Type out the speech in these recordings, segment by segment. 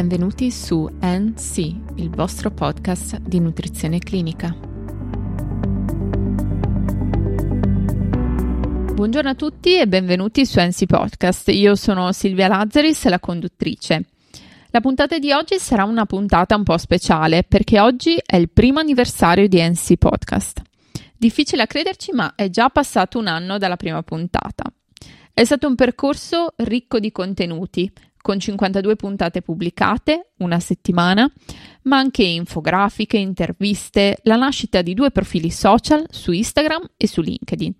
benvenuti su NC, il vostro podcast di nutrizione clinica. Buongiorno a tutti e benvenuti su NC Podcast. Io sono Silvia Lazzaris, la conduttrice. La puntata di oggi sarà una puntata un po' speciale perché oggi è il primo anniversario di NC Podcast. Difficile a crederci, ma è già passato un anno dalla prima puntata. È stato un percorso ricco di contenuti, con 52 puntate pubblicate, una settimana, ma anche infografiche, interviste, la nascita di due profili social su Instagram e su LinkedIn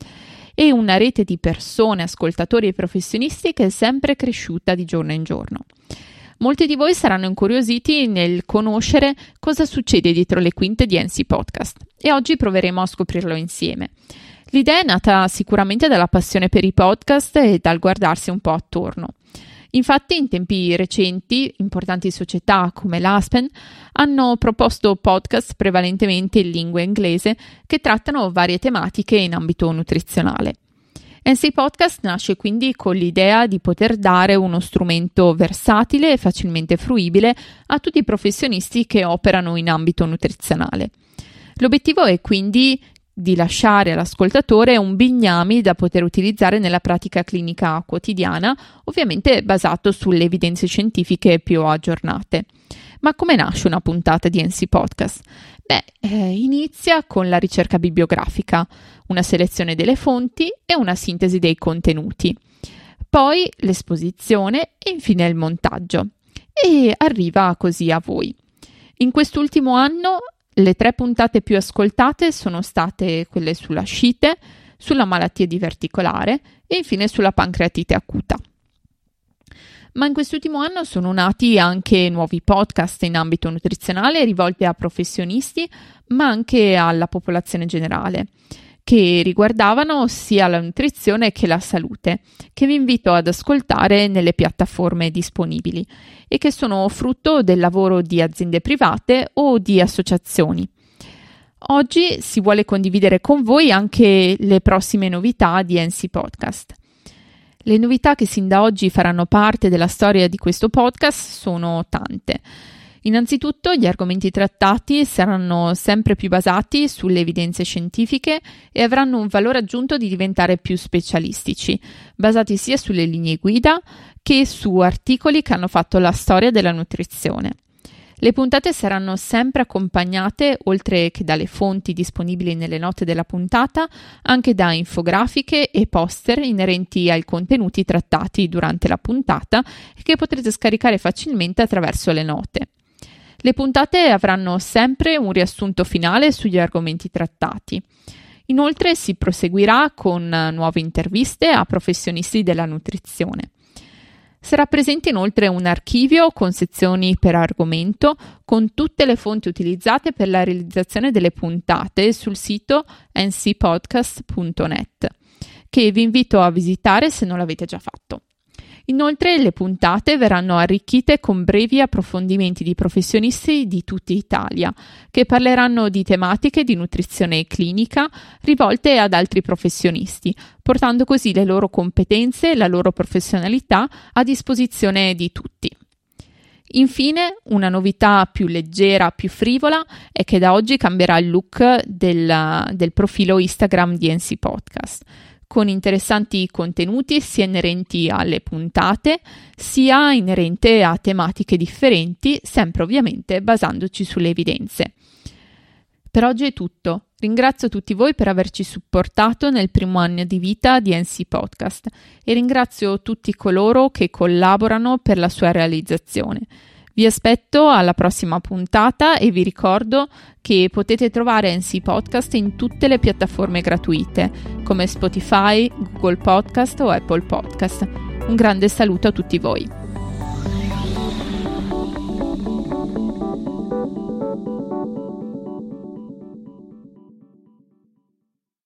e una rete di persone, ascoltatori e professionisti che è sempre cresciuta di giorno in giorno. Molti di voi saranno incuriositi nel conoscere cosa succede dietro le quinte di NC Podcast e oggi proveremo a scoprirlo insieme. L'idea è nata sicuramente dalla passione per i podcast e dal guardarsi un po' attorno. Infatti, in tempi recenti, importanti società come l'Aspen hanno proposto podcast prevalentemente in lingua inglese che trattano varie tematiche in ambito nutrizionale. NC Podcast nasce quindi con l'idea di poter dare uno strumento versatile e facilmente fruibile a tutti i professionisti che operano in ambito nutrizionale. L'obiettivo è quindi di lasciare all'ascoltatore un bignami da poter utilizzare nella pratica clinica quotidiana, ovviamente basato sulle evidenze scientifiche più aggiornate. Ma come nasce una puntata di NC Podcast? Beh, eh, inizia con la ricerca bibliografica, una selezione delle fonti e una sintesi dei contenuti. Poi l'esposizione e infine il montaggio. E arriva così a voi. In quest'ultimo anno le tre puntate più ascoltate sono state quelle sulla scite, sulla malattia diverticolare e infine sulla pancreatite acuta. Ma in quest'ultimo anno sono nati anche nuovi podcast in ambito nutrizionale rivolti a professionisti, ma anche alla popolazione generale che riguardavano sia la nutrizione che la salute, che vi invito ad ascoltare nelle piattaforme disponibili e che sono frutto del lavoro di aziende private o di associazioni. Oggi si vuole condividere con voi anche le prossime novità di NC Podcast. Le novità che sin da oggi faranno parte della storia di questo podcast sono tante. Innanzitutto gli argomenti trattati saranno sempre più basati sulle evidenze scientifiche e avranno un valore aggiunto di diventare più specialistici, basati sia sulle linee guida che su articoli che hanno fatto la storia della nutrizione. Le puntate saranno sempre accompagnate, oltre che dalle fonti disponibili nelle note della puntata, anche da infografiche e poster inerenti ai contenuti trattati durante la puntata che potrete scaricare facilmente attraverso le note. Le puntate avranno sempre un riassunto finale sugli argomenti trattati. Inoltre si proseguirà con nuove interviste a professionisti della nutrizione. Sarà presente inoltre un archivio con sezioni per argomento con tutte le fonti utilizzate per la realizzazione delle puntate sul sito ncpodcast.net che vi invito a visitare se non l'avete già fatto. Inoltre le puntate verranno arricchite con brevi approfondimenti di professionisti di tutta Italia, che parleranno di tematiche di nutrizione clinica rivolte ad altri professionisti, portando così le loro competenze e la loro professionalità a disposizione di tutti. Infine, una novità più leggera, più frivola, è che da oggi cambierà il look del, del profilo Instagram di NC Podcast con interessanti contenuti sia inerenti alle puntate, sia inerente a tematiche differenti, sempre ovviamente basandoci sulle evidenze. Per oggi è tutto. Ringrazio tutti voi per averci supportato nel primo anno di vita di NC Podcast e ringrazio tutti coloro che collaborano per la sua realizzazione. Vi aspetto alla prossima puntata e vi ricordo che potete trovare NC Podcast in tutte le piattaforme gratuite come Spotify, Google Podcast o Apple Podcast. Un grande saluto a tutti voi.